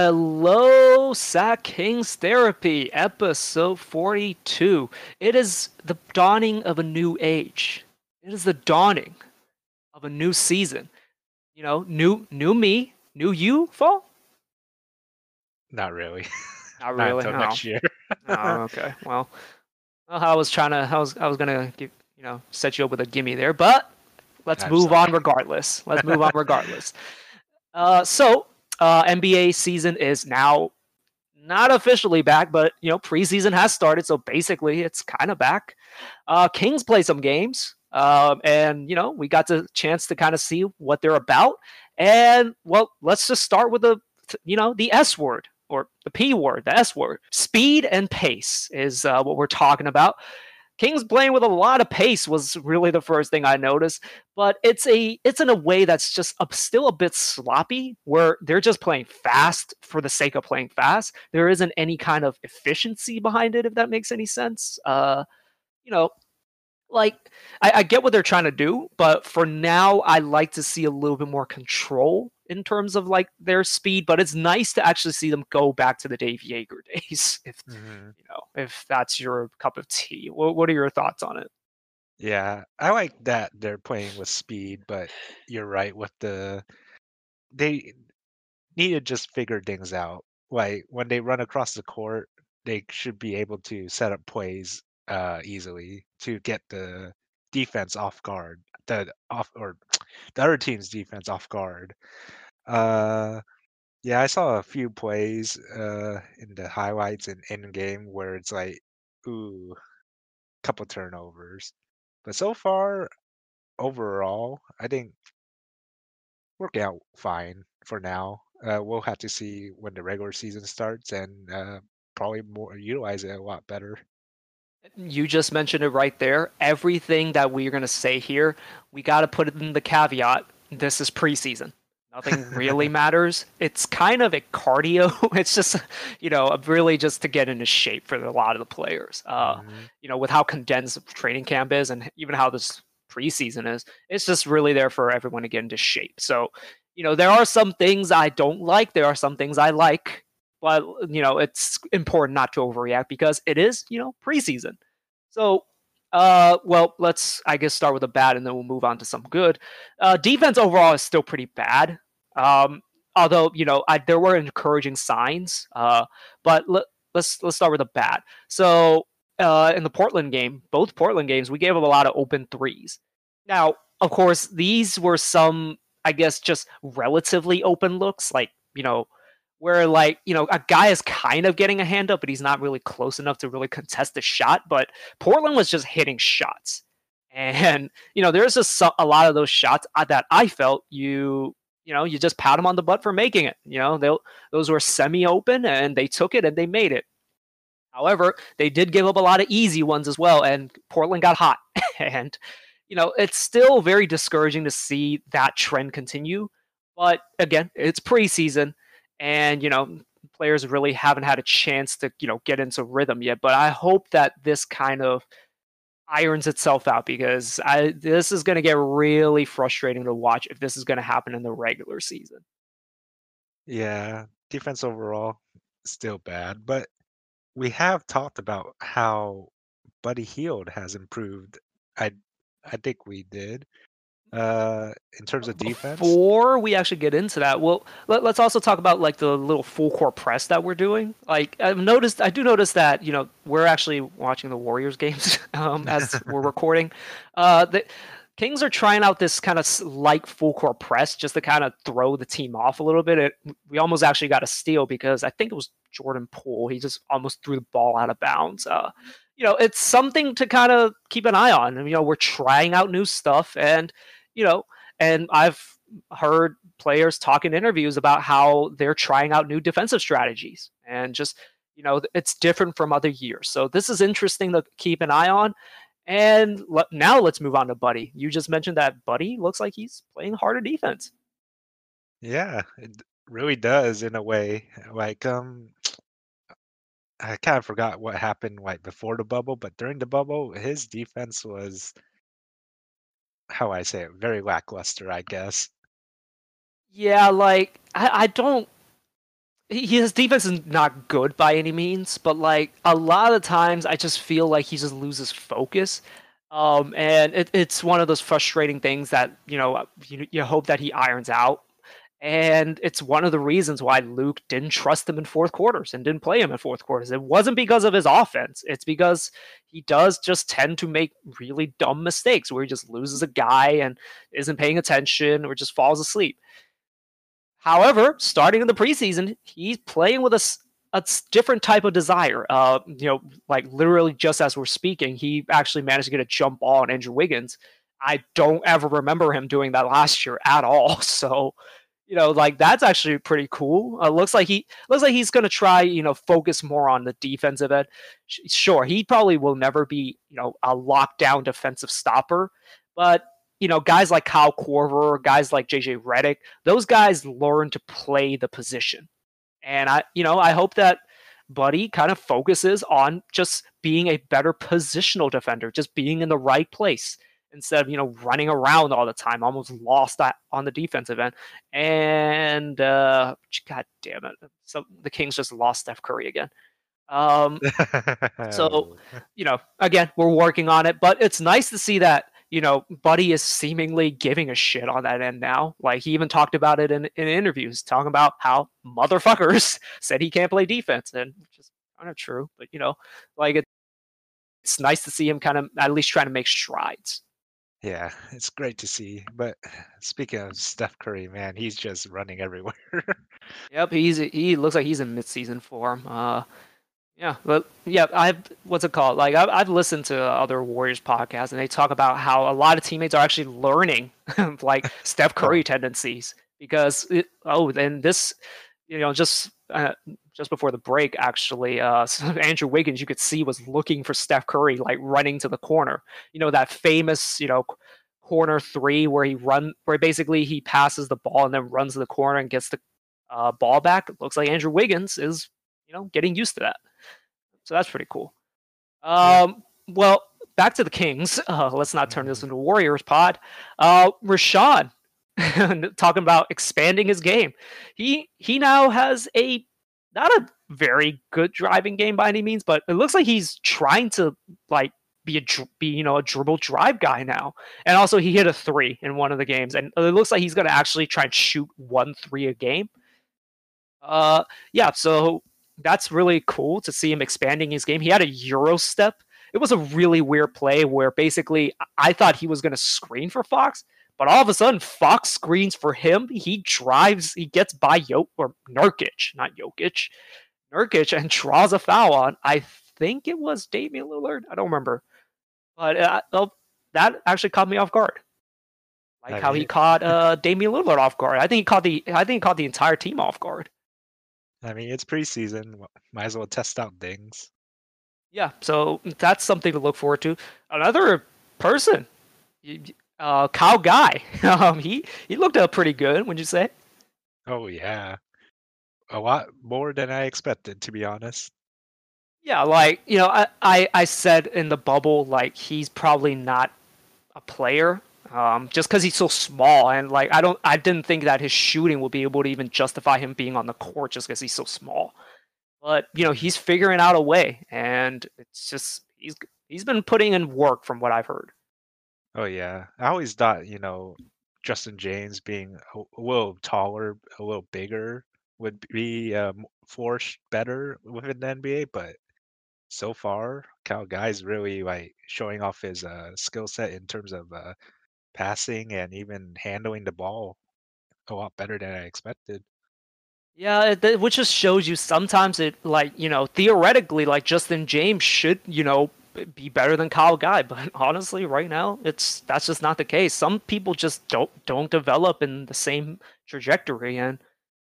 Hello, Sacking Therapy, episode 42. It is the dawning of a new age. It is the dawning of a new season. You know, new new me, new you, fall? Not really. Not Not really. until no. next year. oh, okay. Well, well, I was trying to, I was, I was gonna, give, you know, set you up with a gimme there, but let's I'm move on regardless. Let's move on regardless. Uh, so uh, NBA season is now not officially back, but you know, preseason has started, so basically it's kind of back. Uh, Kings play some games, um, and you know, we got the chance to kind of see what they're about. And well, let's just start with the, you know, the S word or the P word, the S word. Speed and pace is uh, what we're talking about. Kings playing with a lot of pace was really the first thing I noticed, but it's a it's in a way that's just a, still a bit sloppy, where they're just playing fast for the sake of playing fast. There isn't any kind of efficiency behind it, if that makes any sense. Uh, you know, like I, I get what they're trying to do, but for now, I like to see a little bit more control in terms of like their speed. But it's nice to actually see them go back to the Dave Joerger days, if Mhm. you know, if that's your cup of tea. What, what are your thoughts on it? Yeah, I like that they're playing with speed, but you're right with the they need to just figure things out. Like when they run across the court, they should be able to set up plays uh easily to get the defense off guard. The off or the other team's defense off guard. Uh yeah, I saw a few plays uh in the highlights and in game where it's like, ooh, couple turnovers. But so far, overall, I think working out fine for now. Uh, we'll have to see when the regular season starts and uh, probably more utilize it a lot better. You just mentioned it right there. Everything that we're going to say here, we got to put it in the caveat. This is preseason. Nothing really matters. It's kind of a cardio. It's just, you know, really just to get into shape for a lot of the players. Uh, Mhm. you know, with how condensed training camp is and even how this preseason is, it's just really there for everyone to get into shape. So, you know, there are some things I don't like. There are some things I like, but you know, it's important not to overreact because it is, you know, preseason. So, uh, well, let's I guess start with the bad and then we'll move on to some good. Uh, defense overall is still pretty bad. Um, although you know, I, there were encouraging signs. Uh, but let, let's let's start with the bad. So uh, in the Portland game, both Portland games, we gave up a lot of open threes. Now, of course, these were some, I guess, just relatively open looks, like you know, where like you know a guy is kind of getting a hand up, but he's not really close enough to really contest the shot. But Portland was just hitting shots, and you know, there's just a lot of those shots uh, that I felt you. You know, you just pat them on the butt for making it. You know, they those were semi-open and they took it and they made it. However, they did give up a lot of easy ones as well, and Portland got hot. and you know, it's still very discouraging to see that trend continue. But again, it's preseason, and you know, players really haven't had a chance to you know get into rhythm yet. But I hope that this kind of irons itself out because I this is going to get really frustrating to watch if this is going to happen in the regular season. Yeah, defense overall still bad, but we have talked about how Buddy Hield has improved. I I think we did. Uh, in terms of defense. Before we actually get into that, well, let, us also talk about like the little full court press that we're doing. Like I've noticed, I do notice that you know we're actually watching the Warriors games um, as we're recording. Uh, the Kings are trying out this kind of light full court press just to kind of throw the team off a little bit. It, we almost actually got a steal because I think it was Jordan Poole. He just almost threw the ball out of bounds. Uh, you know, it's something to kind of keep an eye on. You know, we're trying out new stuff and you know, and I've heard players talk in interviews about how they're trying out new defensive strategies and just, you know, it's different from other years. So this is interesting to keep an eye on. And le- now let's move on to Buddy. You just mentioned that Buddy looks like he's playing harder defense. Yeah, it really does in a way. Like um I kind of forgot what happened like before the bubble, but during the bubble, his defense was how I say it, very lackluster, I guess. Yeah, like I, I don't his defense is not good by any means, but like a lot of times, I just feel like he just loses focus. Um, and it, it's one of those frustrating things that you know you, you hope that he irons out. And it's one of the reasons why Luke didn't trust him in fourth quarters and didn't play him in fourth quarters. It wasn't because of his offense. It's because he does just tend to make really dumb mistakes where he just loses a guy and isn't paying attention or just falls asleep. However, starting in the preseason, he's playing with a, a different type of desire. Uh, you know, like literally just as we're speaking, he actually managed to get a jump ball on Andrew Wiggins. I don't ever remember him doing that last year at all. So, you know, like that's actually pretty cool. Uh, looks like he looks like he's going to try, you know, focus more on the defensive end. Sure, he probably will never be, you know, a lockdown defensive stopper, but you know, guys like Kyle Korver, guys like JJ Redick, those guys learn to play the position. And I, you know, I hope that Buddy kind of focuses on just being a better positional defender, just being in the right place instead of, you know, running around all the time, almost lost that on the defensive end. And uh god damn it. So the Kings just lost Steph Curry again. Um so, you know, again, we're working on it, but it's nice to see that you know, Buddy is seemingly giving a shit on that end now. Like he even talked about it in, in interviews, talking about how motherfuckers said he can't play defense, and which is kind of true. But you know, like it, it's nice to see him kind of at least trying to make strides. Yeah, it's great to see. But speaking of Steph Curry, man, he's just running everywhere. yep, he's he looks like he's in midseason form. Uh, yeah, but yeah, I've what's it called? Like I've, I've listened to other Warriors podcasts, and they talk about how a lot of teammates are actually learning like Steph Curry tendencies because it, oh, then this, you know, just uh, just before the break, actually, uh, Andrew Wiggins, you could see was looking for Steph Curry, like running to the corner. You know that famous, you know, corner three where he run, where basically he passes the ball and then runs to the corner and gets the uh, ball back. It looks like Andrew Wiggins is, you know, getting used to that. So that's pretty cool. Um, well, back to the Kings. Uh, let's not turn this mm-hmm. into Warriors pod. Uh, talking about expanding his game. He he now has a not a very good driving game by any means, but it looks like he's trying to like be a be you know a dribble drive guy now. And also he hit a three in one of the games, and it looks like he's going to actually try and shoot one three a game. Uh, yeah. So that's really cool to see him expanding his game. He had a Euro step. It was a really weird play where basically I thought he was going to screen for Fox, but all of a sudden Fox screens for him. He drives, he gets by Jok or Nurkic, not Jokic, Nurkic, and draws a foul on. I think it was Damian Lillard. I don't remember, but uh, that actually caught me off guard. Like I how mean, he caught uh, Damian Lillard off guard. I think he caught the I think he caught the entire team off guard. I mean, it's preseason. Might as well test out things. Yeah, so that's something to look forward to. Another person, uh, Kyle Guy. Um, he he looked up pretty good. wouldn't you say? Oh yeah, a lot more than I expected, to be honest. Yeah, like you know, I, I I said in the bubble, like he's probably not a player um, just because he's so small and like I don't I didn't think that his shooting would be able to even justify him being on the court just because he's so small. But you know he's figuring out a way, and it's just he's he's been putting in work from what I've heard. Oh yeah, I always thought you know Justin James being a, little taller, a little bigger would be um, forced better within the NBA, but so far, Kyle Guy's really like showing off his uh, skill set in terms of uh, passing and even handling the ball a lot better than I expected. Yeah, it, which just shows you sometimes it like you know theoretically like Justin James should you know be better than Kyle Guy, but honestly, right now it's that's just not the case. Some people just don't don't develop in the same trajectory, and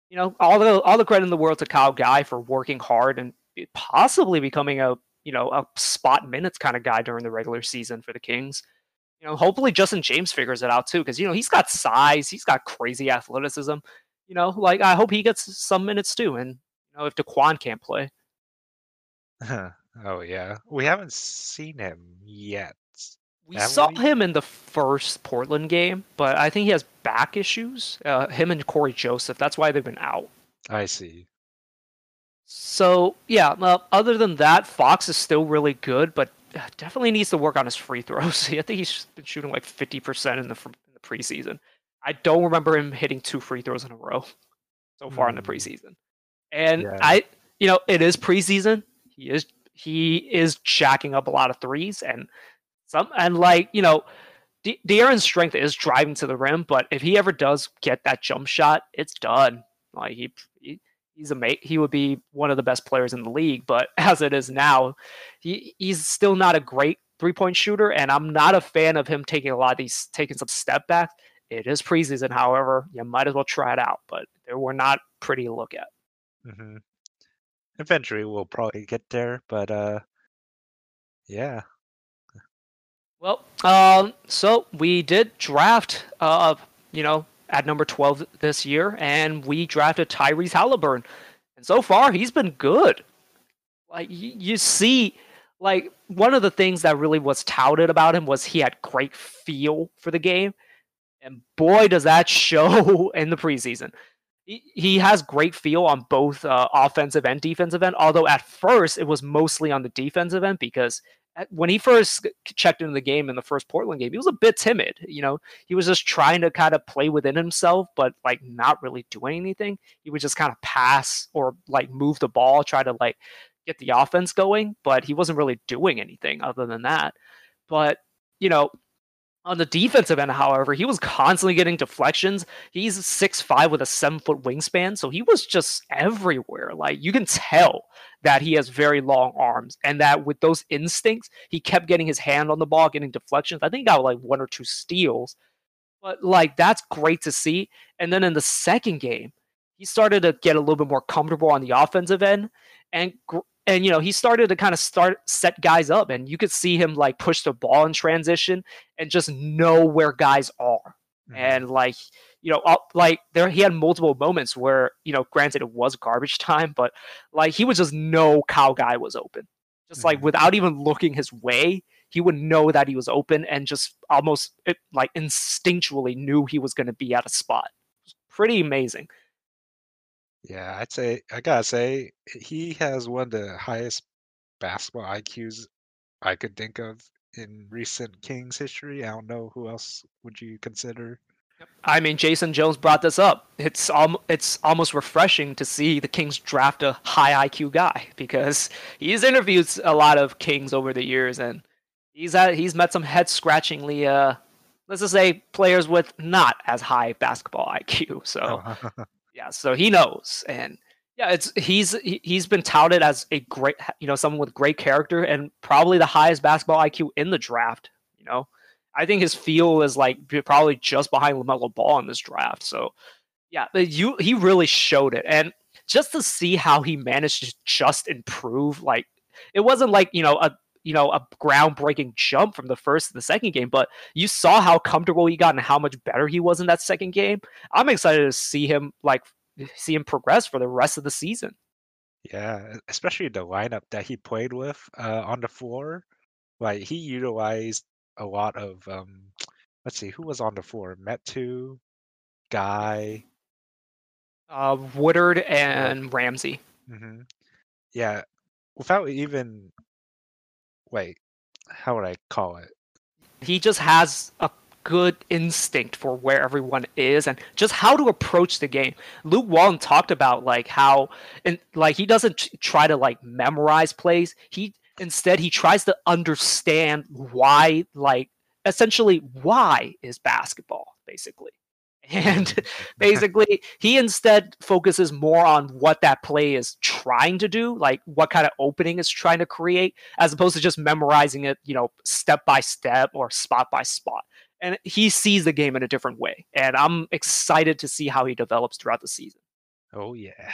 you know all the all the credit in the world to Kyle Guy for working hard and possibly becoming a you know a spot minutes kind of guy during the regular season for the Kings you know, hopefully Justin James figures it out too, because you know he's got size, he's got crazy athleticism. You know, like I hope he gets some minutes too, and you know if Daquan can't play. oh yeah, we haven't seen him yet. We saw we? him in the first Portland game, but I think he has back issues. Uh, him and Cory Joseph. That's why they've been out. I see. So yeah, well, other than that, Fox is still really good, but uh, definitely needs to work on his free throws. I think he's been shooting like fifty percent in the in the preseason. I don't remember him hitting two free throws in a row so far mm. in the hmm. preseason. And yeah. I, you know, it is preseason. He is he is jacking up a lot of threes and some and like you know, De- De'Aaron's strength is driving to the rim, but if he ever does get that jump shot, it's done. Like he, he he's a mate. He would be one of the best players in the league. But as it is now, he he's still not a great three point shooter, and I'm not a fan of him taking a lot of these taking some step back. It is preseason, however, you might as well try it out. But they were not pretty to look at. Mm-hmm. Eventually, we'll probably get there, but uh, yeah. Well, um, so we did draft, uh, you know, at number 12 this year, and we drafted Tyrese Halliburton. And so far, he's been good. Like, you, you see, like, one of the things that really was touted about him was he had great feel for the game. And boy, does that show in the preseason. He, has great feel on both uh, offensive and defensive end, although at first it was mostly on the defensive end because when he first checked into the game in the first Portland game, he was a bit timid. You know, he was just trying to kind of play within himself, but like not really doing anything. He would just kind of pass or like move the ball, try to like get the offense going, but he wasn't really doing anything other than that. But you know, on the defensive end, however, he was constantly getting deflections. He's six five with a seven foot wingspan, so he was just everywhere. Like you can tell that he has very long arms, and that with those instincts, he kept getting his hand on the ball, getting deflections. I think he got like one or two steals, but like that's great to see. And then in the second game, he started to get a little bit more comfortable on the offensive end, and and you know he started to kind of start set guys up and you could see him like push the ball in transition and just know where guys are mm-hmm. and like you know like there he had multiple moments where you know granted it was garbage time but like he would just know Kyle Guy was open just mm-hmm. like without even looking his way he would know that he was open and just almost it, like instinctually knew he was going to be at a spot pretty amazing yeah, I'd say I gotta say he has one of the highest basketball IQs I could think of in recent Kings history. I don't know who else would you consider. I mean, Jason Jones brought this up. It's al- it's almost refreshing to see the Kings draft a high IQ guy because he's interviewed a lot of Kings over the years, and he's had, he's met some head scratchingly, uh, let's just say, players with not as high basketball IQ. So yeah, so he knows, and yeah, it's he's he's been touted as a great, you know, someone with great character and probably the highest basketball IQ in the draft. You know, I think his feel is like probably just behind LaMelo Ball in this draft. So yeah, you he really showed it, and just to see how he managed to just improve, like it wasn't like you know a you know a groundbreaking jump from the first to the second game, but you saw how comfortable he got and how much better he was in that second game. I'm excited to see him like see him progress for the rest of the season. Yeah, especially the lineup that he played with uh, on the floor. Like he utilized a lot of um let's see who was on the floor. Metu, Guy, uh, Woodard, and Ramsey. Mm-hmm. Yeah, without even wait, how would I call it? He just has a good instinct for where everyone is and just how to approach the game. Luke Walton talked about like how and like he doesn't try to like memorize plays. He instead he tries to understand why like essentially why is basketball basically. And basically, he instead focuses more on what that play is trying to do, like what kind of opening it's trying to create, as opposed to just memorizing it, you know, step by step or spot by spot. And he sees the game in a different way. And I'm excited to see how he develops throughout the season. Oh, yeah.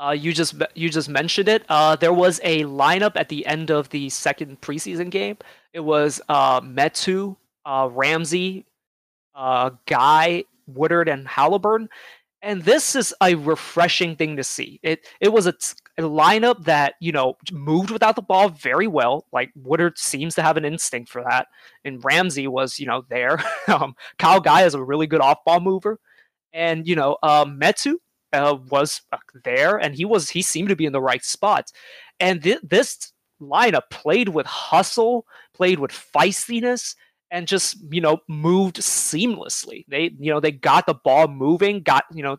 Uh, you just you just mentioned it. Uh, there was a lineup at the end of the second preseason game. It was uh, Metu, uh, Ramsey, uh, Guy, Woodard, and Halliburton. And this is a refreshing thing to see. It it was a, lineup that you know moved without the ball very well. Like Woodard seems to have an instinct for that, and Ramsey was you know there. um, Kyle Guy is a really good off ball mover, and you know um, Metu uh, was uh, there, and he was he seemed to be in the right spot. And th- this lineup played with hustle, played with feistiness, and just you know moved seamlessly. They you know they got the ball moving, got you know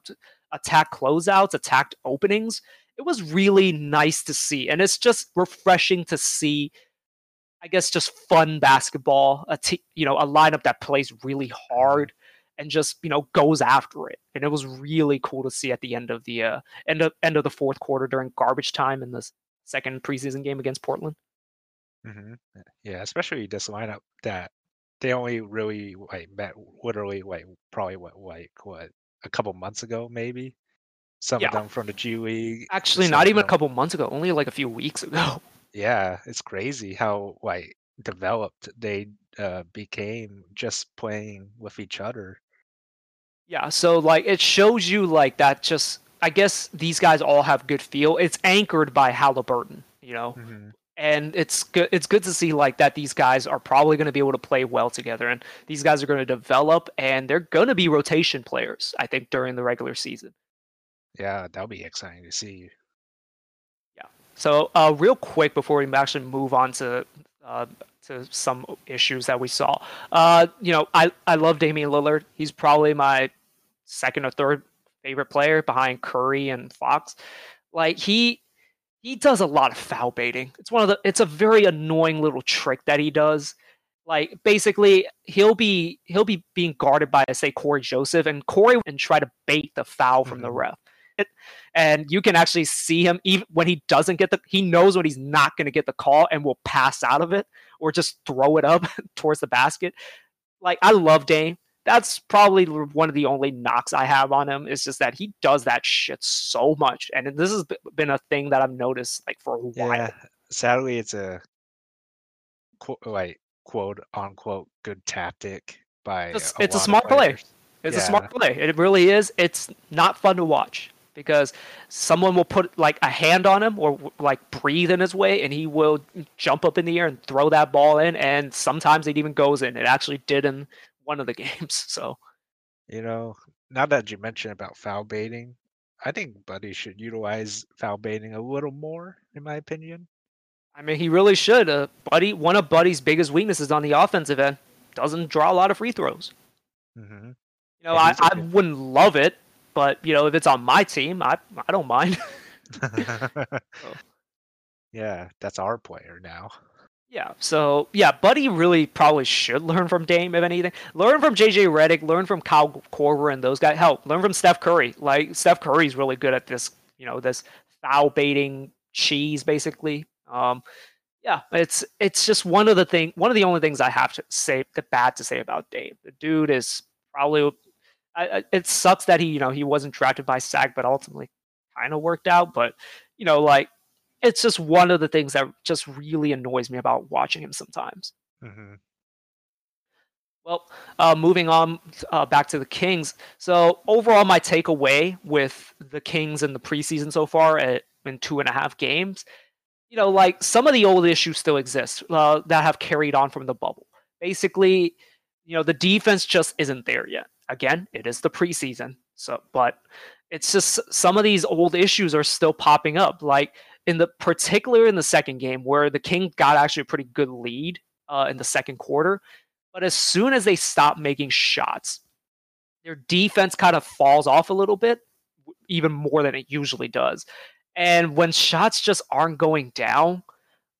attack closeouts, attacked openings. It was really nice to see, and it's just refreshing to see. I guess just fun basketball, a t- you know a lineup that plays really hard and just you know goes after it, and it was really cool to see at the end of the uh, end of end of the fourth quarter during garbage time in the second preseason game against Portland. Mm-hmm. Yeah, especially this lineup that they only really like met literally like probably what like what a couple months ago maybe. Some Yeah. of them from the G League. Actually, not even a couple months ago, only like a few weeks ago. Yeah, it's crazy how like developed they uh, became just playing with each other. Yeah, so like it shows you like that just I guess these guys all have good feel. It's anchored by Halliburton, you know. hmm And it's good it's good to see like that these guys are probably going to be able to play well together and these guys are going to develop and they're going to be rotation players I think during the regular season. Yeah, that'll be exciting to see. Yeah. So, uh, real quick before we actually move on to uh, to some issues that we saw, uh, you know, I I love Damian Lillard. He's probably my second or third favorite player behind Curry and Fox. Like he he does a lot of foul baiting. It's one of the it's a very annoying little trick that he does. Like basically he'll be he'll be being guarded by say Cory Joseph and Cory and try to bait the foul from the Mhm. ref. It, and you can actually see him even when he doesn't get the he knows when he's not going to get the call and will pass out of it or just throw it up towards the basket. Like I love Dame. That's probably one of the only knocks I have on him. Is just that he does that shit so much, and this has been a thing that I've noticed like for a while. Yeah, sadly, it's a quote like quote unquote good tactic by. It's, a it's a smart play. It's a smart play. It really is. It's not fun to watch because someone will put like a hand on him or like breathe in his way, and he will jump up in the air and throw that ball in. And sometimes it even goes in. It actually did in one of the games. So You know, now that you mention about foul baiting, I think Buddy should utilize foul baiting a little more, in my opinion. I mean, he really should. Uh, Buddy, one of Buddy's biggest weaknesses on the offensive end, doesn't draw a lot of free throws. hmm You know, Yeah, I, I wouldn't love it, but you know, if it's on my team, I I don't mind. yeah, that's our player now. Yeah, so yeah, Buddy really probably should learn from Dame, if anything. Learn from JJ Redick, learn from Kyle Korver and those guys. Hell, learn from Steph Curry. Like Steph Curry's really good at this, you know, this foul baiting cheese, basically. Um, yeah, it's it's just one of the thing, one of the only things I have to say, the bad to say about Dame. The dude is probably. I, it sucks that he, you know, he wasn't drafted by Sac, but ultimately kind of worked out. But you know, like it's just one of the things that just really annoys me about watching him sometimes. hmm Well, uh, moving on uh, back to the Kings. So overall, my takeaway with the Kings in the preseason so far at, in two and a half games, you know, like some of the old issues still exist uh, that have carried on from the bubble. Basically, you know, the defense just isn't there yet. Again, it is the preseason, so but it's just some of these old issues are still popping up. Like in the particular in the second game where the King got actually a pretty good lead uh, in the second quarter, but as soon as they stop making shots, their defense kind of falls off a little bit, even more than it usually does. And when shots just aren't going down,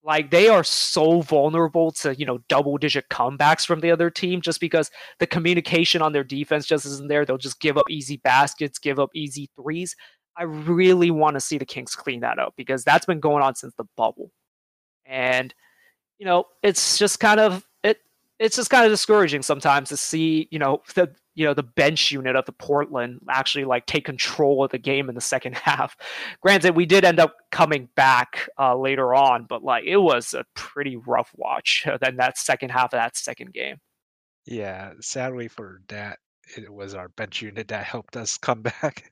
like they are so vulnerable to, you know, double digit comebacks from the other team just because the communication on their defense just isn't there. They'll just give up easy baskets, give up easy threes. I really want to see the Kings clean that up because that's been going on since the bubble. And you know, it's just kind of it it's just kind of discouraging sometimes to see, you know, the you know, the bench unit of the Portland actually like take control of the game in the second half. Granted, we did end up coming back uh, later on, but like it was a pretty rough watch than that second half of that second game. Yeah, sadly for that, it was our bench unit that helped us come back.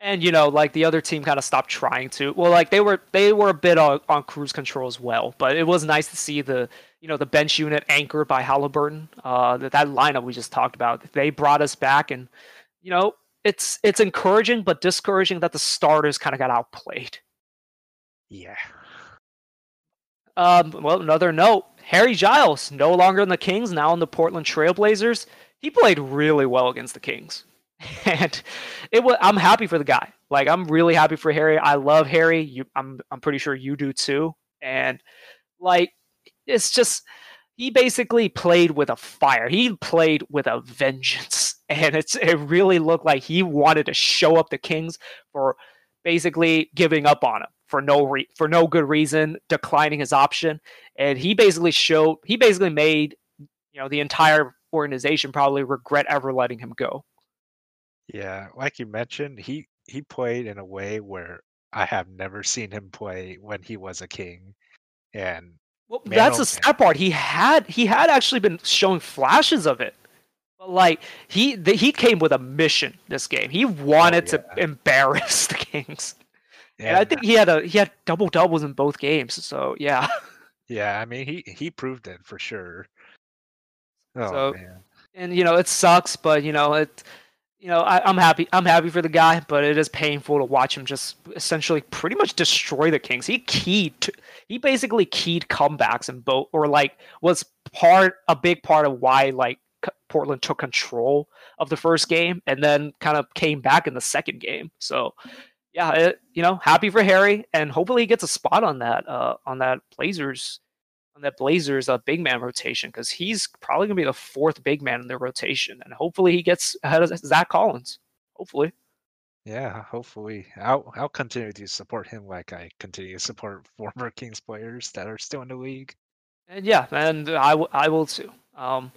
And you know, like the other team kind of stopped trying to. Well, like they were they were a bit on, on cruise control as well, but it was nice to see the you know the bench unit anchored by Halliburton. Uh, that that lineup we just talked about. They brought us back, and you know it's it's encouraging but discouraging that the starters kind of got outplayed. Yeah. Um, well, another note: Harry Giles no longer in the Kings, now in the Portland Trailblazers. He played really well against the Kings, and it was. I'm happy for the guy. Like I'm really happy for Harry. I love Harry. You, I'm I'm pretty sure you do too. And like, it's just he basically played with a fire. He played with a vengeance, and it's it really looked like he wanted to show up the Kings for basically giving up on him for no re- for no good reason, declining his option, and he basically showed he basically made you know the entire organization probably regret ever letting him go. Yeah, like you mentioned, he he played in a way where I have never seen him play when he was a king, and well, that's oh, the sad part. He had he had actually been showing flashes of it. But like he the, he came with a mission this game. He oh, wanted oh, yeah. to embarrass the Kings. Yeah. And I think he had a he had double doubles in both games. So yeah. Yeah, I mean he he proved it for sure. Oh so, man. And you know it sucks, but you know it. You know I, I'm happy. I'm happy for the guy, but it is painful to watch him just essentially pretty much destroy the Kings. He keyed. To, he basically keyed comebacks and both, or like was part a big part of why like Portland took control of the first game and then kind of came back in the second game. So yeah, it, you know, happy for Harry, and hopefully he gets a spot on that uh, on that Blazers on that Blazers uh, big man rotation because he's probably gonna be the fourth big man in their rotation, and hopefully he gets ahead of Zach Collins. Hopefully. Yeah, hopefully. I'll I'll continue to support him like I continue to support former Kings players that are still in the league. And yeah, and I, w- I will too. Um,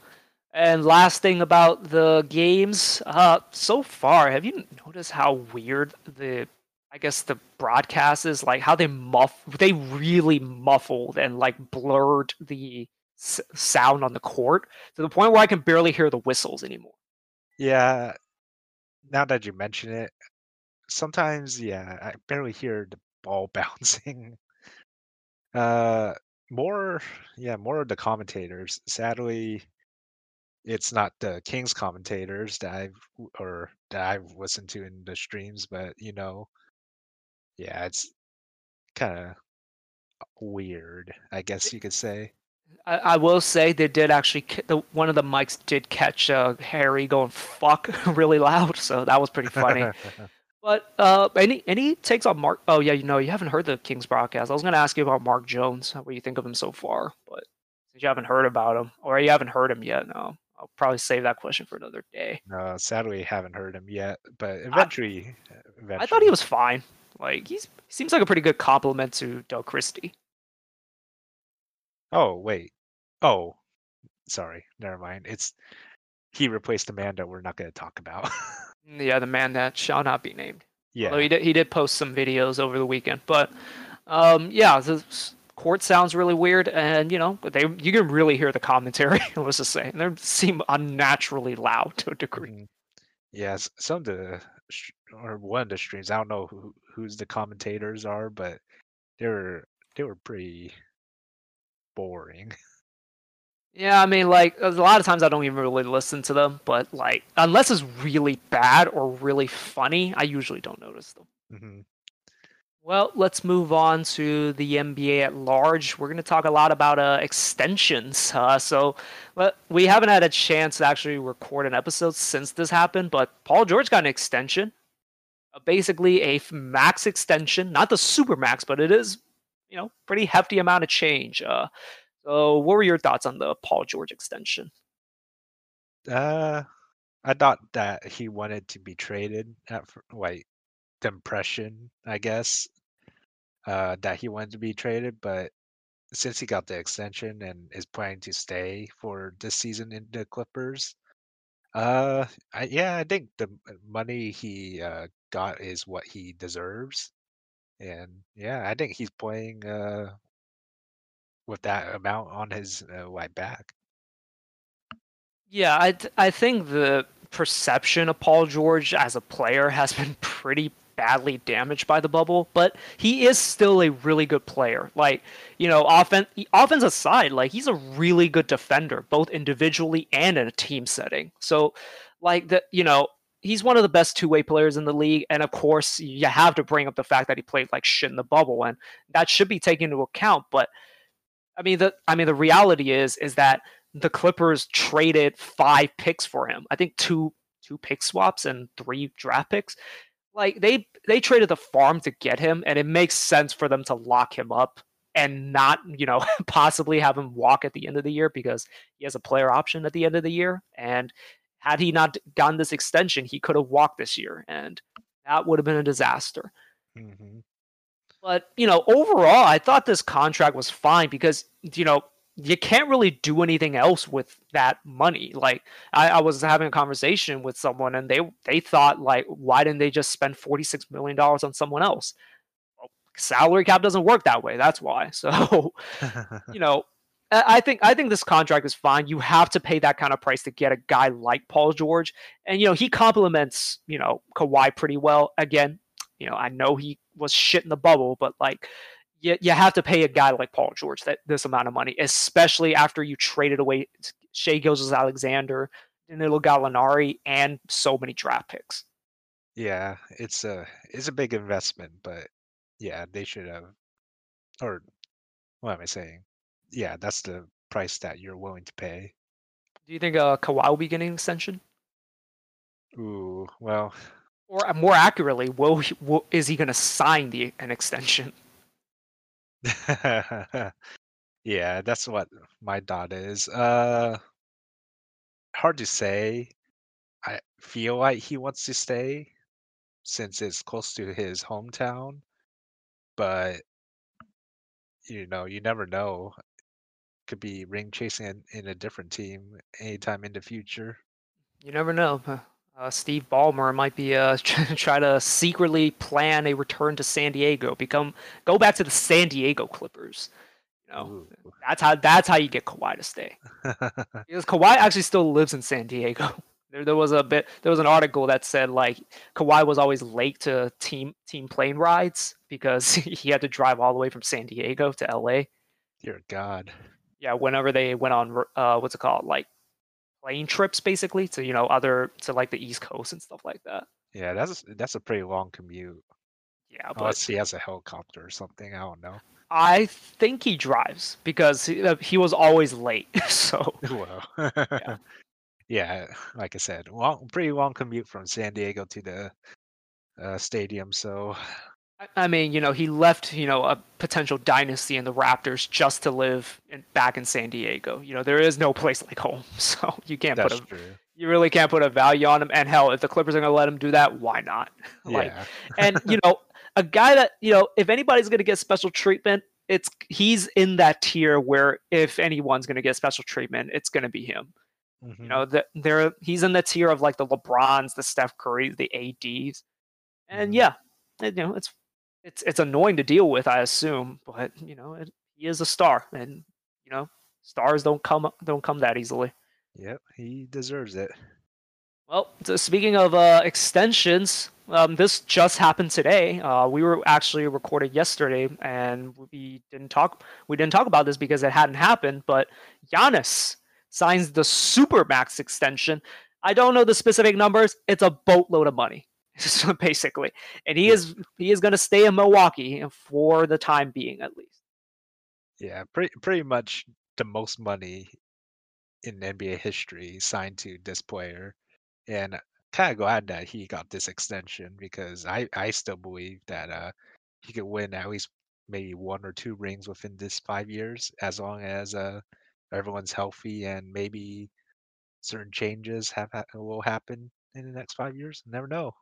and last thing about the games, uh, so far, have you noticed how weird the I guess the broadcast is like how they muff they really muffled and like blurred the s- sound on the court to the point where I can barely hear the whistles anymore. Yeah. Now that you mention it, sometimes yeah, I barely hear the ball bouncing. Uh more yeah, more of the commentators. Sadly, it's not the Kings commentators that I've or that I've listened to in the streams, but you know, yeah, it's kinda weird, I guess you could say. I, I will say they did actually the one of the mics did catch uh, Harry going fuck really loud, so that was pretty funny. but uh, any any takes on Mark? Oh yeah, you know you haven't heard the Kings broadcast. I was going to ask you about Mark Jones, what you think of him so far, but since you haven't heard about him or you haven't heard him yet, no, I'll probably save that question for another day. No, sadly, haven't heard him yet, but eventually, I, eventually. I thought he was fine. Like he's he seems like a pretty good compliment to Doug Christie. Oh wait. Oh, sorry. Never mind. It's he replaced Amanda. We're not going to talk about. yeah, the man that shall not be named. Yeah. Although he did he did post some videos over the weekend, but um, yeah, the court sounds really weird, and you know they you can really hear the commentary. let's just say, and they seem unnaturally loud to a degree. Mm-hmm. Yes, some of the or one of the streams. I don't know who who's the commentators are, but they were they were pretty boring. Yeah, I mean, like a lot of times I don't even really listen to them, but like unless it's really bad or really funny, I usually don't notice them. Mm-hmm. Well, let's move on to the NBA at large. We're going to talk a lot about uh, extensions. Uh, so, well, we haven't had a chance to actually record an episode since this happened, but Paul George got an extension basically a max extension, not the super max, but it is, you know, pretty hefty amount of change. Uh, so, what were your thoughts on the Paul George extension? Uh, I thought that he wanted to be traded at like the impression, I guess, uh, that he wanted to be traded, but since he got the extension and is planning to stay for this season in the Clippers, uh, I, yeah, I think the money he uh, got is what he deserves. And yeah, I think he's playing uh, with that amount on his uh, right back. Yeah, I I think the perception of Paul George as a player has been pretty badly damaged by the bubble, but he is still a really good player. Like, you know, offense offense aside, like he's a really good defender, both individually and in a team setting. So, like the you know, he's one of the best two-way players in the league, and of course, you have to bring up the fact that he played like shit in the bubble, and that should be taken into account. But I mean, the I mean, the reality is is that the Clippers traded five picks for him. I think two two pick swaps and three draft picks. Like they they traded the farm to get him, and it makes sense for them to lock him up and not, you know, possibly have him walk at the end of the year because he has a player option at the end of the year. And had he not gotten this extension, he could have walked this year, and that would have been a disaster. Mm-hmm. But you know, overall, I thought this contract was fine because you know you can't really do anything else with that money. Like I, I, was having a conversation with someone and they they thought like, why didn't they just spend forty six million dollars on someone else? Well, salary cap doesn't work that way. That's why. So, you know, I think I think this contract is fine. You have to pay that kind of price to get a guy like Paul George, and you know he complements you know Kawhi pretty well. Again, you know I know he was shit in the bubble, but like you, you have to pay a guy like Paul George that this amount of money, especially after you traded away Shai Gilgeous-Alexander, Danilo Gallinari, and so many draft picks. Yeah, it's a it's a big investment, but yeah, they should have. Or what am I saying? Yeah, that's the price that you're willing to pay. Do you think uh, Kawhi will be getting an extension? Ooh, well. Or uh, more accurately, will, he, will is he going to sign the an extension? yeah, that's what my thought is. Uh, hard to say. I feel like he wants to stay since it's close to his hometown, but you know, you never know. Could be ring chasing in, in a different team anytime in the future. You never know. Uh, Steve Ballmer might be uh, try to secretly plan a return to San Diego, become go back to the San Diego Clippers. You know, Ooh. that's how that's how you get Kawhi to stay. because Kawhi actually still lives in San Diego. There, there was a bit there was an article that said like Kawhi was always late to team team plane rides because he had to drive all the way from San Diego to LA. Dear God. Yeah, whenever they went on uh, what's it called like plane trips basically to you know other to like the east coast and stuff like that. Yeah that's that's a pretty long commute. Yeah but unless he has a helicopter or something i don't know. I think he drives because he, uh, he was always late so. Well yeah. yeah like i said long pretty long commute from san diego to the uh, stadium so I mean, you know, he left, you know, a potential dynasty in the Raptors just to live in, back in San Diego. You know, there is no place like home, so you can't That's put a, true. you really can't put a value on him. And hell, if the Clippers are going to let him do that, why not? like, yeah. and you know, a guy that you know, if anybody's going to get special treatment, it's he's in that tier where if anyone's going to get special treatment, it's going to be him. Mm-hmm. You know, that there he's in the tier of like the LeBrons, the Steph Currys, the ADs, and mm-hmm. yeah, you know, it's it's it's annoying to deal with, I assume, but you know, it, he is a star, and you know, stars don't come don't come that easily. Yep, he deserves it. Well, so speaking of uh, extensions, um, this just happened today. Uh, we were actually recorded yesterday, and we didn't talk. We didn't talk about this because it hadn't happened. But Giannis signs the super max extension. I don't know the specific numbers. It's a boatload of money. basically. And he is he is going to stay in Milwaukee for the time being, at least. Yeah, pretty pretty much the most money in NBA history signed to this player, and kind of glad that he got this extension because I I still believe that uh he could win at least maybe one or two rings within this five years as long as uh everyone's healthy and maybe certain changes have will happen in the next five years. Never know.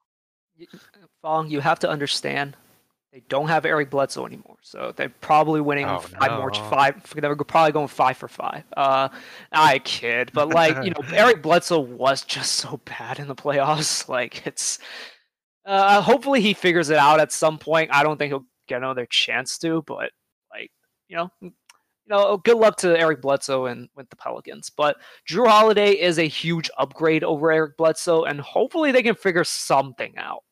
Fong, you have to understand they don't have Eric Bledsoe anymore, so they're probably winning oh, five no. more. Five, they're probably going five for five. Uh, I kid, but like you know, Eric Bledsoe was just so bad in the playoffs. Like it's, uh, hopefully he figures it out at some point. I don't think he'll get another chance to, but like you know, you know, good luck to Eric Bledsoe and with the Pelicans. But Jrue Holiday is a huge upgrade over Eric Bledsoe, and hopefully they can figure something out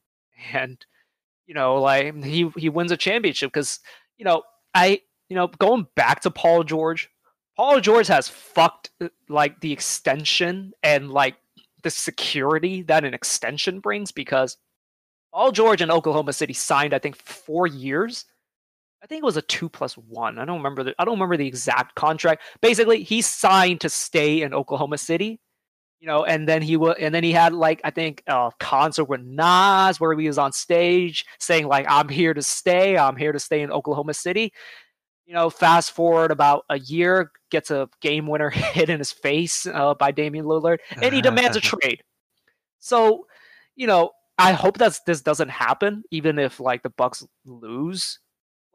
and you know, like he he wins a championship because you know I you know going back to Paul George, Paul George has fucked uh, like the extension and like the security that an extension brings because Paul George in Oklahoma City signed, I think, four years. I think it was a two plus one. I don't remember the I don't remember the exact contract. Basically, he signed to stay in Oklahoma City, you know, and then he was, and then he had like I think a concert with Nas where he was on stage saying like I'm here to stay, I'm here to stay in Oklahoma City. You know, fast forward about a year, gets a game winner hit in his face uh, by Damian Lillard, and he demands a trade. So, you know, I hope that this doesn't happen, even if like the Bucks lose.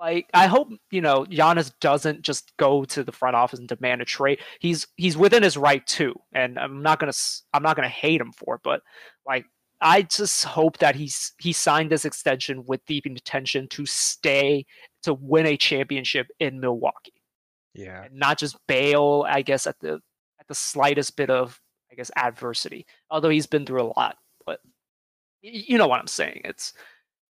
Like, I hope you know Giannis doesn't just go to the front office and demand a trade. He's he's within his right too, and I'm not gonna I'm not gonna hate him for it, but like I just hope that he's he signed this extension with the intention to stay to win a championship in Milwaukee. Yeah. And not just bail, I guess, at the at the slightest bit of I guess adversity. Although he's been through a lot. But you know what I'm saying. It's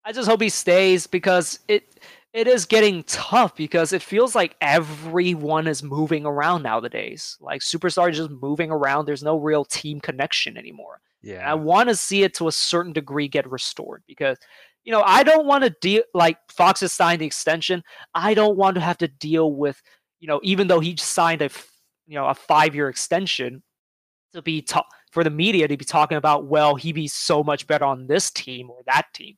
I just hope he stays because it it is getting tough because it feels like everyone is moving around nowadays. Like superstars just moving around. There's no real team connection anymore. Yeah. And I want to see it to a certain degree get restored because you know, I don't want to deal like Fox has signed the extension. I don't want to have to deal with, you know, even though he signed a, you know, a five year extension to be ta- for the media to be talking about, well, he'd be so much better on this team or that team.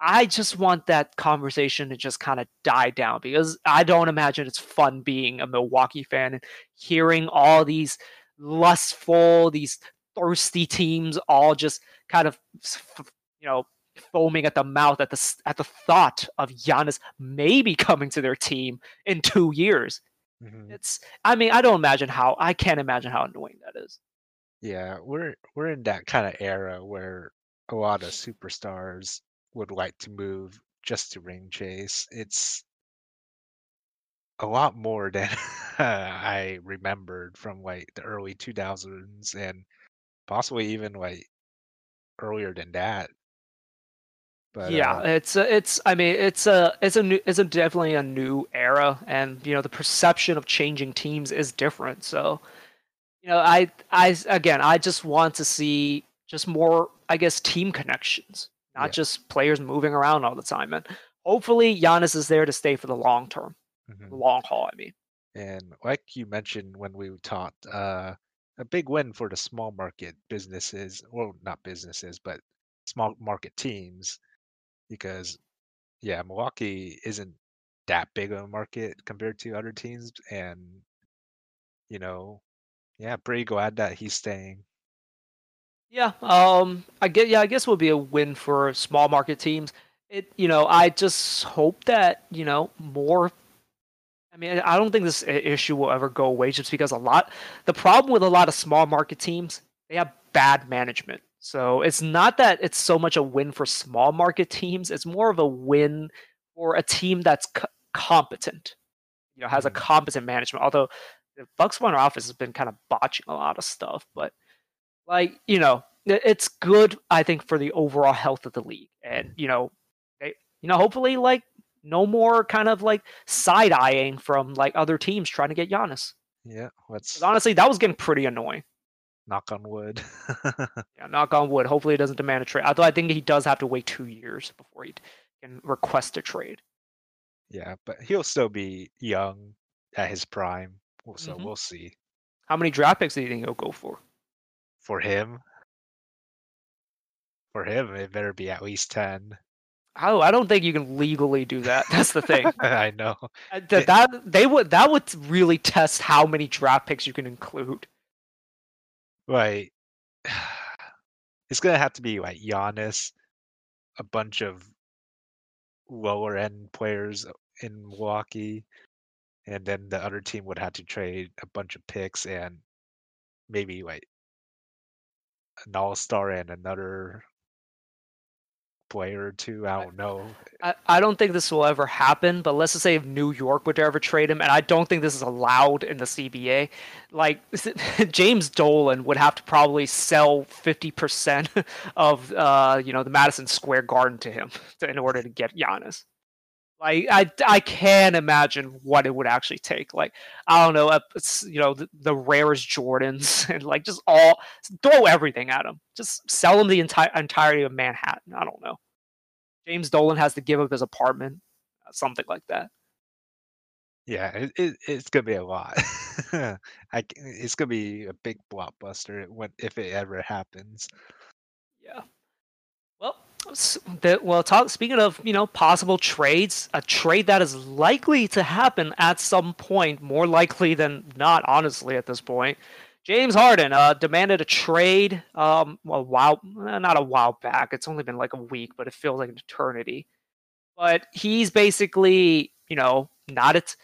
I just want that conversation to just kind of die down because I don't imagine it's fun being a Milwaukee fan and hearing all these lustful, these thirsty teams all just kind of, you know, foaming at the mouth at the at the thought of Giannis maybe coming to their team in two years. Mm-hmm. It's I mean I don't imagine how I can't imagine how annoying that is. Yeah, we're we're in that kind of era where a lot of superstars would like to move just to ring chase. It's a lot more than I remembered from like the early 2000s and possibly even like earlier than that. But yeah, uh, it's a, it's I mean it's a it's a new it's a definitely a new era, and you know the perception of changing teams is different. So, you know, I I again I just want to see just more I guess team connections, not yeah. just players moving around all the time. And hopefully Giannis is there to stay for the long term, mm-hmm. long haul. I mean, and like you mentioned when we talked, uh, a big win for the small market businesses, well, not businesses, but small market teams because yeah, Milwaukee isn't that big of a market compared to other teams, and you know, yeah, pretty glad that he's staying. Yeah, um, I get. Yeah, I guess would be a win for small market teams. It, you know, I just hope that you know more. I mean, I don't think this issue will ever go away, just because a lot. The problem with a lot of small market teams, they have bad management. So it's not that it's so much a win for small market teams. It's more of a win for a team that's co- competent. You know, has a mm. competent management. Although the Bucks front office has been kind of botching a lot of stuff, but like you know, it's good. I think for the overall health of the league, and you know, they, you know, hopefully, like no more kind of like side eyeing from like other teams trying to get Giannis. Yeah, let's honestly that was getting pretty annoying. Knock on wood. yeah, knock on wood. Hopefully, it doesn't demand a trade. Although I think he does have to wait two years before he can request a trade. Yeah, but he'll still be young at his prime, so mm-hmm. we'll see. How many draft picks do you think he'll go for? For him, for him, it better be at least ten. Oh, I don't think you can legally do that. That's the thing. I know uh, that, that they would that would really test how many draft picks you can include. Right. It's gonna have to be like Giannis, a bunch of lower end players in Milwaukee, and then the other team would have to trade a bunch of picks and maybe like an all star and another player or two. I don't know. I, I don't think this will ever happen, but let's just say if New York would ever trade him, and I don't think this is allowed in the CBA, like James Dolan would have to probably sell 50% of uh, you know the Madison Square Garden to him in order to get Giannis. Like I, I can't imagine what it would actually take. Like I don't know, you know, the, the rarest Jordans and like just all throw everything at him. Just sell him the entire entirety of Manhattan. I don't know. James Dolan has to give up his apartment, uh, something like that. Yeah, it, it, it's gonna be a lot. I, it's gonna be a big blockbuster when if it ever happens. Yeah. Well, well, talk. Speaking of, you know, possible trades, a trade that is likely to happen at some point, more likely than not, honestly, at this point. James Harden uh, demanded a trade um, a while, eh, not a while back. It's only been like a week, but it feels like an eternity. But he's basically, you know, not it.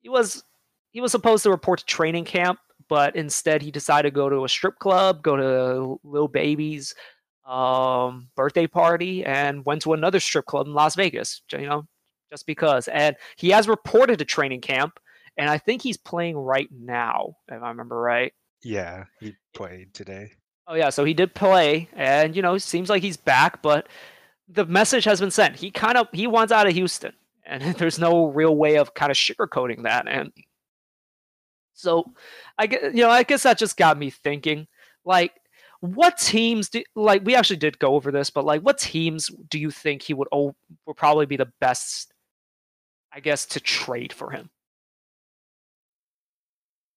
He was he was supposed to report to training camp, but instead he decided to go to a strip club, go to little Baby's um, birthday party and went to another strip club in Las Vegas, you know, just because. And he has reported to training camp, and I think he's playing right now, if I remember right. Yeah, he played today. Oh yeah, so he did play, and you know, seems like he's back, but the message has been sent. He kind of he wants out of Houston, and there's no real way of kind of sugarcoating that. And so, I get you know, I guess that just got me thinking, like what teams do like we actually did go over this but like what teams do you think he would oh, would probably be the best i guess to trade for him?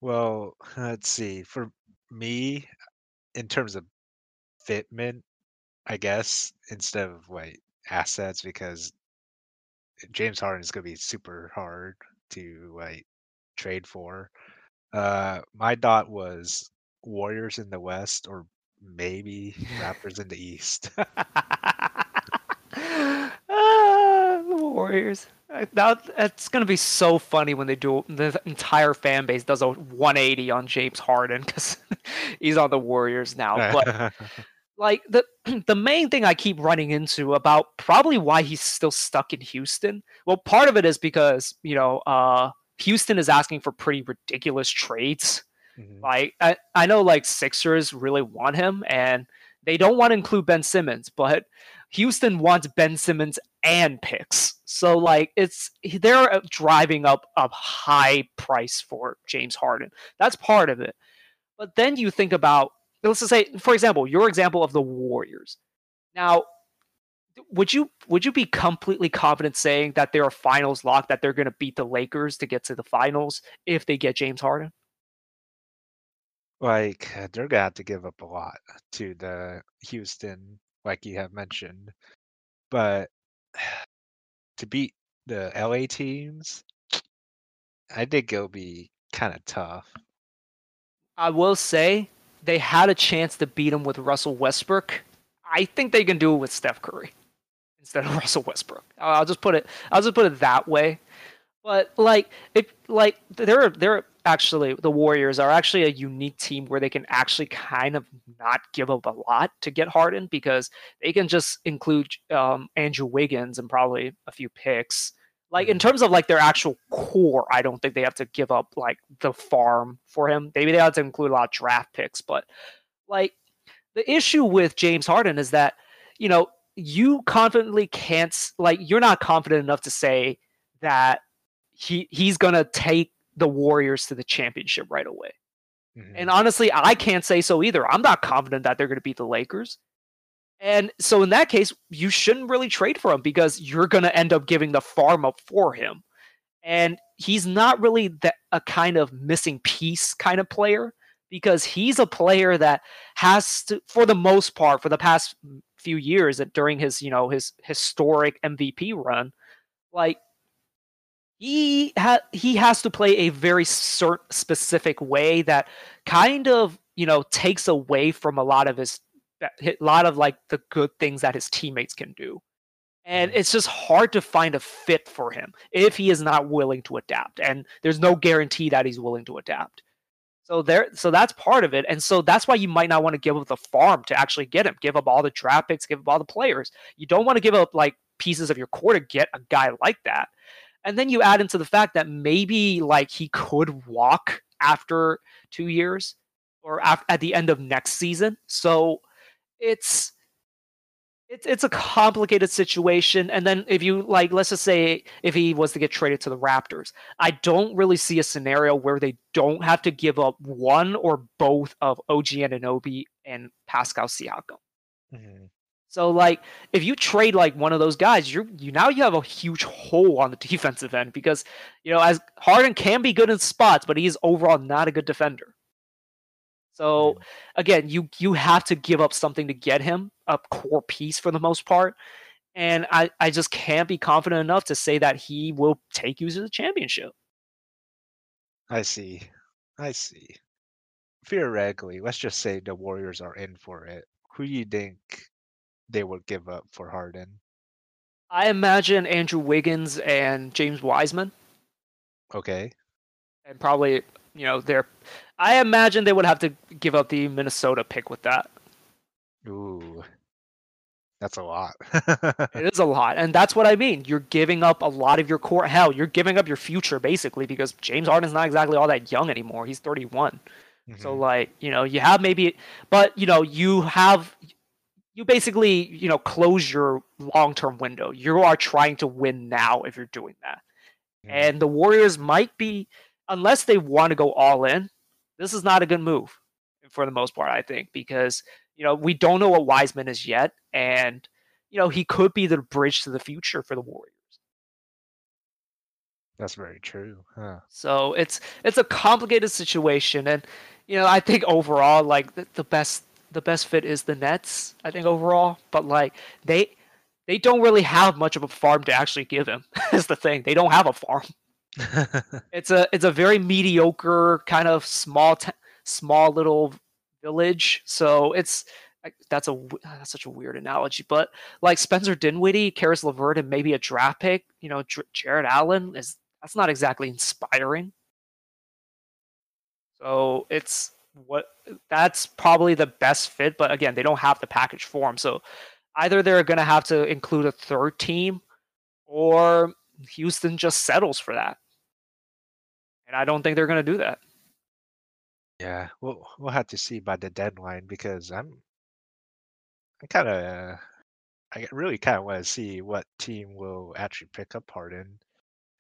Well let's see for me in terms of fitment i guess instead of like assets because james harden is going to be super hard to like trade for. Uh my dot was warriors in the west or maybe Raptors in the East. ah, the Warriors. That it's gonna be so funny when they do the entire fan base does a 180 on James Harden because he's on the Warriors now. But like the the main thing I keep running into about probably why he's still stuck in Houston. Well, part of it is because you know uh, Houston is asking for pretty ridiculous trades Mm-hmm. Like I, I know like Sixers really want him and they don't want to include Ben Simmons, but Houston wants Ben Simmons and picks. So like it's they're driving up a high price for James Harden. That's part of it. But then you think about let's just say for example, your example of the Warriors. Now, would you would you be completely confident saying that they're finals locked that they're going to beat the Lakers to get to the finals if they get James Harden? Like, uh, they're gonna have to give up a lot to the Houston, like you have mentioned. But to beat the LA teams, I think it'll be kind of tough. I will say they had a chance to beat him with Russell Westbrook. I think they can do it with Steph Curry instead of Russell Westbrook. I'll just put it. I'll just put it that way. But like it, like there are they're actually the Warriors are actually a unique team where they can actually kind of not give up a lot to get Harden because they can just include um, Andrew Wiggins and probably a few picks. Like in mm-hmm. terms of like their actual core, I don't think they have to give up like the farm for him. Maybe they have to include a lot of draft picks, but like the issue with James Harden is that you know you confidently can't like you're not confident enough to say that he he's gonna take the Warriors to the championship right away. Mm-hmm. And honestly, I can't say so either. I'm not confident that they're going to beat the Lakers. And so in that case, you shouldn't really trade for him because you're going to end up giving the farm up for him. And he's not really that a kind of missing piece kind of player because he's a player that has to for the most part for the past few years that during his, you know, his historic MVP run, like he ha- he has to play a very cert- specific way that kind of you know takes away from a lot of his a lot of like the good things that his teammates can do. And mm-hmm. it's just hard to find a fit for him if he is not willing to adapt and there's no guarantee that he's willing to adapt. So there so that's part of it and so that's why you might not want to give up the farm to actually get him. Give up all the draft picks give up all the players. You don't want to give up like pieces of your core to get a guy like that and then you add into the fact that maybe like he could walk after two years or af- at the end of next season. So it's it's it's a complicated situation. And then if you like, let's just say if he was to get traded to the Raptors, I don't really see a scenario where they don't have to give up one or both of OG Anunoby and Pascal Siakam. Mhm. So like if you trade like one of those guys, you're you now you have a huge hole on the defensive end because you know as Harden can be good in spots, but he's overall not a good defender. So hmm. again, you you have to give up something to get him a core piece for the most part. And I, I just can't be confident enough to say that he will take you to the championship. I see. I see. Theoretically, let's just say the Warriors are in for it. Who do you think they would give up for Harden? I imagine Andrew Wiggins and James Wiseman, Okay. and probably you know they're. I imagine they would have to give up the Minnesota pick with that. Ooh. That's a lot. It is a lot, and that's what I mean. You're giving up a lot of your core. Hell, you're giving up your future basically because James Harden's not exactly all that young anymore. He's 31. So Mhm. like, you know, you have maybe but you know, you have you basically, you know, close your long-term window. You are trying to win now if you're doing that. Mhm. And the Warriors might be unless they want to go all in, this is not a good move for the most part, I think, because you know, we don't know what Wiseman is yet and you know, he could be the bridge to the future for the Warriors. That's very true. Huh. So it's it's a complicated situation, and you know I think overall like the, the best the best fit is the Nets. I think overall, but like they they don't really have much of a farm to actually give him. is the thing they don't have a farm. It's a it's a very mediocre kind of small t- small little village. So it's that's a w- ah, that's such a weird analogy, but like Spencer Dinwiddie, Caris LeVert, and maybe a draft pick. You know, Jarrett Allen is that's not exactly inspiring. So it's what that's probably the best fit, but again, they don't have the package for. So either they're going to have to include a third team, or Houston just settles for that. And I don't think they're going to do that. yeah, we'll we'll have to see by the deadline because I'm I kind of I really kind of want to see what team will actually pick up Harden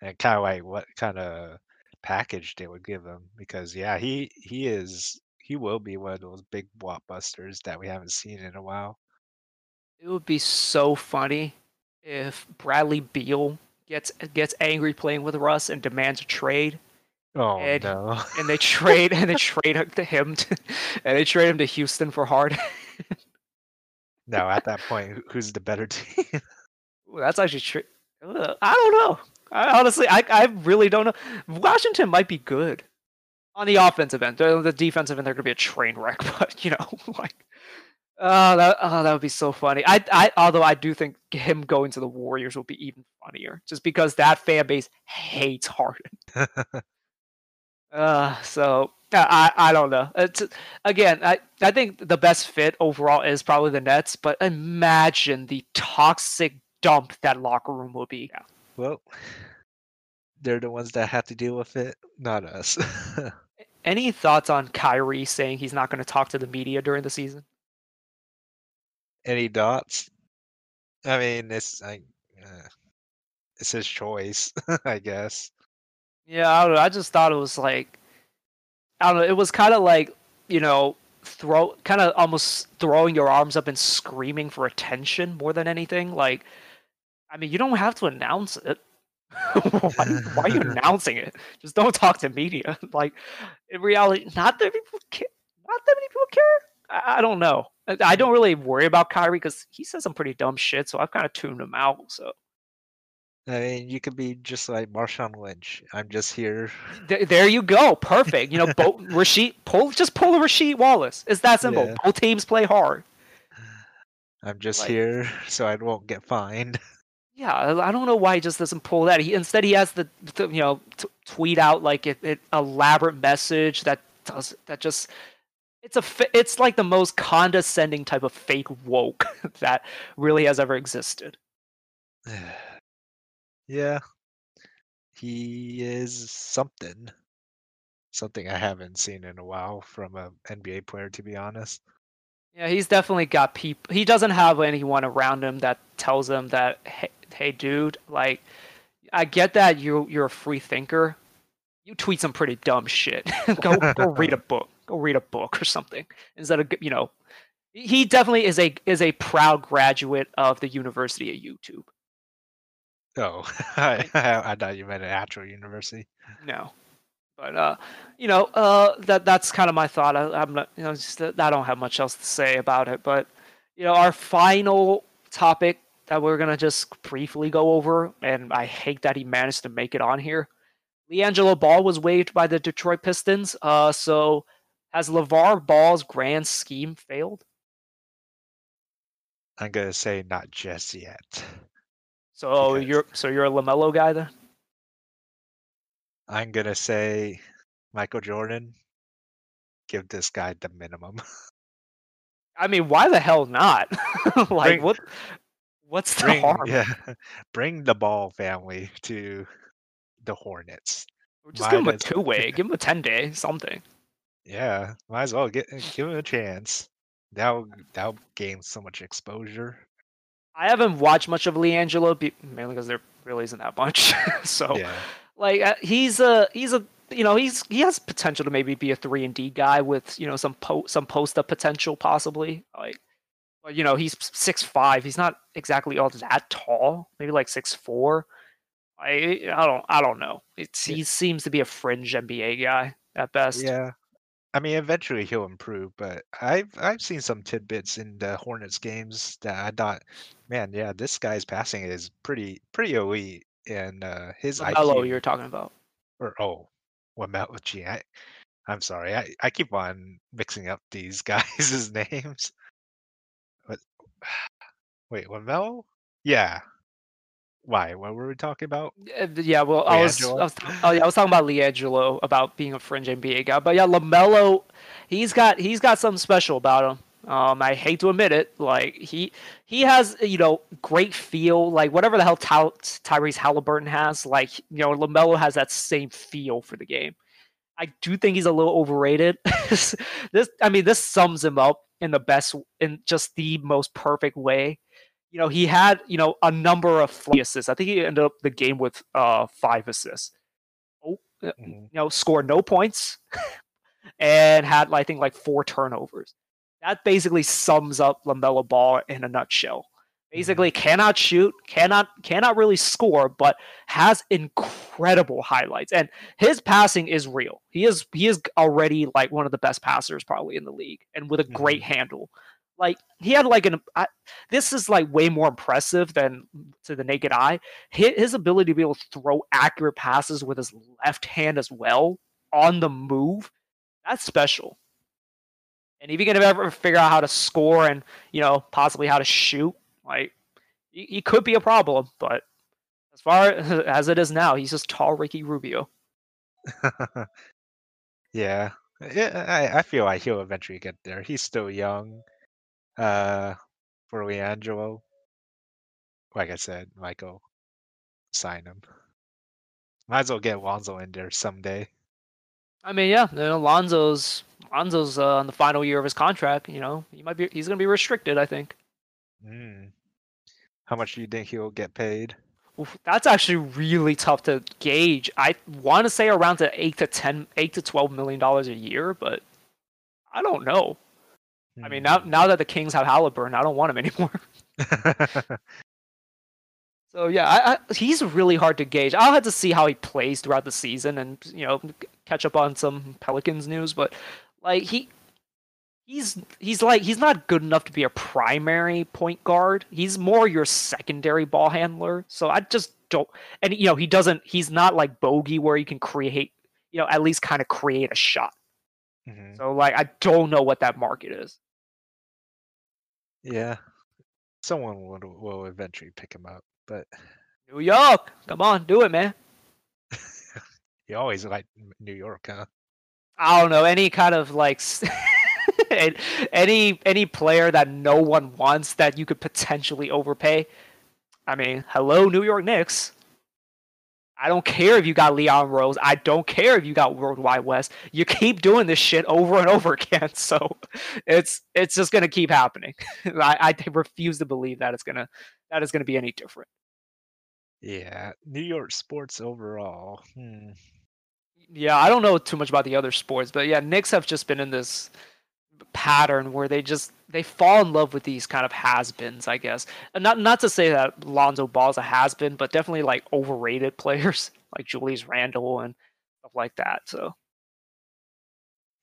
and kind of like what kind of package they would give him because yeah, he he is he will be one of those big blockbusters that we haven't seen in a while. It would be so funny if Bradley Beal gets gets angry playing with Russ and demands a trade, Oh And- no. and they trade and they trade him to him, to, and they trade him to Houston for Harden. No, at that point, who's the better team? Ooh, that's actually true. I don't know. I, honestly, I I really don't know. Washington might be good on the offensive end. The, the defensive end, they're gonna be a train wreck. But you know, like, oh, that oh, that would be so funny. I I although I do think him going to the Warriors will be even funnier, just because that fan base hates Harden. Uh, so uh, I I don't know. It's again, I I think the best fit overall is probably the Nets, but imagine the toxic dump that locker room will be. Well, they're the ones that have to deal with it, not us. Any thoughts on Kyrie saying he's not going to talk to the media during the season? Any dots? I mean, it's I, uh, it's his choice, I guess. Yeah, I don't know. I just thought it was like I don't know. It was kind of like you know throw kind of almost throwing your arms up and screaming for attention more than anything. Like, I mean, you don't have to announce it. why, why are you announcing it? Just don't talk to media. Like, in reality, not that people care. Not that many people care. I, I don't know. I, I don't really worry about Kyrie because he says some pretty dumb shit. So I've kind of tuned him out. So I mean, you could be just like Marshawn Lynch. I'm just here. Th- there you go. Perfect. You know, both Rasheed pull just pull a Rasheed Wallace. It's that simple. Yeah. Both teams play hard. I'm just Like- here so I won't get fined. Yeah, I don't know why he just doesn't pull that. He instead he has the, the you know t- tweet out like an it, elaborate message that does that just it's a it's like the most condescending type of fake woke that really has ever existed. yeah, he is something. Something I haven't seen in a while from an NBA player, to be honest. Yeah, he's definitely got people. He doesn't have anyone around him that tells him that, hey, hey, dude, like, I get that you you're a free thinker. You tweet some pretty dumb shit. go go read a book. Go read a book or something instead of you know. He definitely is a is a proud graduate of the University of YouTube. Oh, I, I thought you meant an actual university. No, but uh, you know, uh, that that's kind of my thought. I, am not, you know, just, I don't have much else to say about it. But you know, our final topic that we're gonna just briefly go over, and I hate that he managed to make it on here. LiAngelo Ball was waived by the Detroit Pistons. Uh, so has LeVar Ball's grand scheme failed? I'm gonna say not just yet. So because... you're so you're a LaMelo guy then? I'm gonna say Michael Jordan. Give this guy the minimum. I mean, why the hell not? like bring, what? What's the bring, harm? Yeah, bring the ball family to the Hornets. just might give him a two way. give him a ten day something. Yeah, might as well get give him a chance. That'll that'll gain so much exposure. I haven't watched much of LiAngelo, mainly because there really isn't that much. so, yeah. like, uh, he's a he's a you know he's he has potential to maybe be a three and D guy with you know some po- some post up potential possibly. Like, you know he's six five. He's not exactly all that tall. Maybe like six four. I I don't I don't know. It's he seems to be a fringe NBA guy at best. Yeah. I mean, eventually he'll improve, but I've I've seen some tidbits in the Hornets games that I thought, man, yeah, this guy's passing is pretty pretty elite, and uh, his IQ, you're talking about. or oh, LaMelo. Gee, I, I'm sorry, I, I keep on mixing up these guys' names. Wait, LaMelo? Yeah, why? What were we talking about? Uh, yeah, well, I was, I was, oh, yeah, I was talking about LiAngelo about being a fringe NBA guy, but yeah, LaMelo, he's got he's got something special about him. Um, I hate to admit it, like he he has you know great feel, like whatever the hell Ty- Tyrese Halliburton has, like you know LaMelo has that same feel for the game. I do think he's a little overrated. this, I mean, this sums him up in the best, in just the most perfect way you know, he had, you know, a number of free assists. I think he ended up the game with uh, five assists. Oh, uh, mm-hmm. you know, scored no points and had, I think, like four turnovers. That basically sums up LaMelo Ball in a nutshell. Basically, cannot shoot, cannot cannot really score, but has incredible highlights. And his passing is real. He is he is already like one of the best passers probably in the league, and with a great mm-hmm. handle like he had like an I, this is like way more impressive than to the naked eye his, his ability to be able to throw accurate passes with his left hand as well on the move that's special and if you can ever figure out how to score and you know possibly how to shoot like he, he could be a problem but as far as it is now he's just tall ricky rubio yeah yeah, I, I feel like he'll eventually get there. He's still young uh, for LiAngelo. Like I said, Michael, sign him. Might as well get Lonzo in there someday. I mean, yeah, you know, Lonzo's Lonzo's uh, on the final year of his contract. You know, he might be he's going to be restricted. I think. Mm. How much do you think he'll get paid? Oof, that's actually really tough to gauge. I want to say around to eight to ten, eight to twelve million dollars a year, but I don't know. I mean, now now that the Kings have Halliburton, I don't want him anymore. so yeah, I, I, he's really hard to gauge. I'll have to see how he plays throughout the season, and you know, catch up on some Pelicans news. But like he, he's he's like he's not good enough to be a primary point guard. He's more your secondary ball handler. So I just don't. And you know, he doesn't. He's not like Bogey where he can create. You know, at least kind of create a shot. Mm-hmm. So like I don't know what that market is. Yeah, someone will will eventually pick him up, but New York, come on, do it, man. you always like New York, huh? I don't know any kind of like any any player that no one wants that you could potentially overpay. I mean, hello, New York Knicks. I don't care if you got Leon Rose. I don't care if you got World Wide Wes. You keep doing this shit over and over again. So it's it's just gonna keep happening. I, I refuse to believe that it's gonna that is gonna be any different. Yeah, New York sports overall. Hmm. Yeah, I don't know too much about the other sports, but yeah, Knicks have just been in this pattern where they just they fall in love with these kind of has-beens, I guess. And not not to say that Lonzo Ball's a has-been, but definitely like overrated players like Julius Randle and stuff like that. So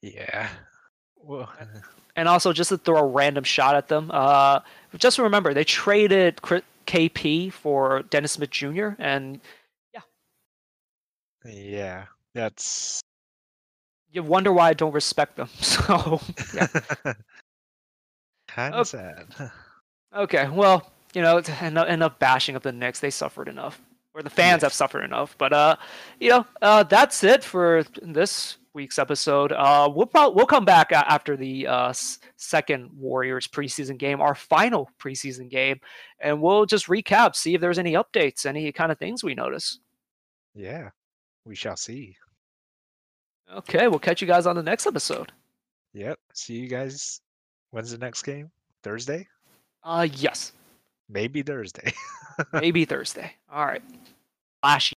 yeah. Well, and also just to throw a random shot at them, uh, just remember they traded KP for Dennis Smith Jr. and yeah, yeah, that's you wonder why I don't respect them. So yeah. kind of sad. Okay, well, you know, enough, enough bashing of the Knicks. They suffered enough, or the fans have suffered enough. But uh, you know, uh, that's it for this week's episode. Uh, we'll probably we'll come back after the uh second Warriors preseason game, our final preseason game, and we'll just recap, see if there's any updates, any kind of things we notice. Yeah, we shall see. Okay, we'll catch you guys on the next episode. Yep. See you guys. When's the next game? Thursday? Uh, yes. Maybe Thursday. Maybe Thursday. All right. Flash.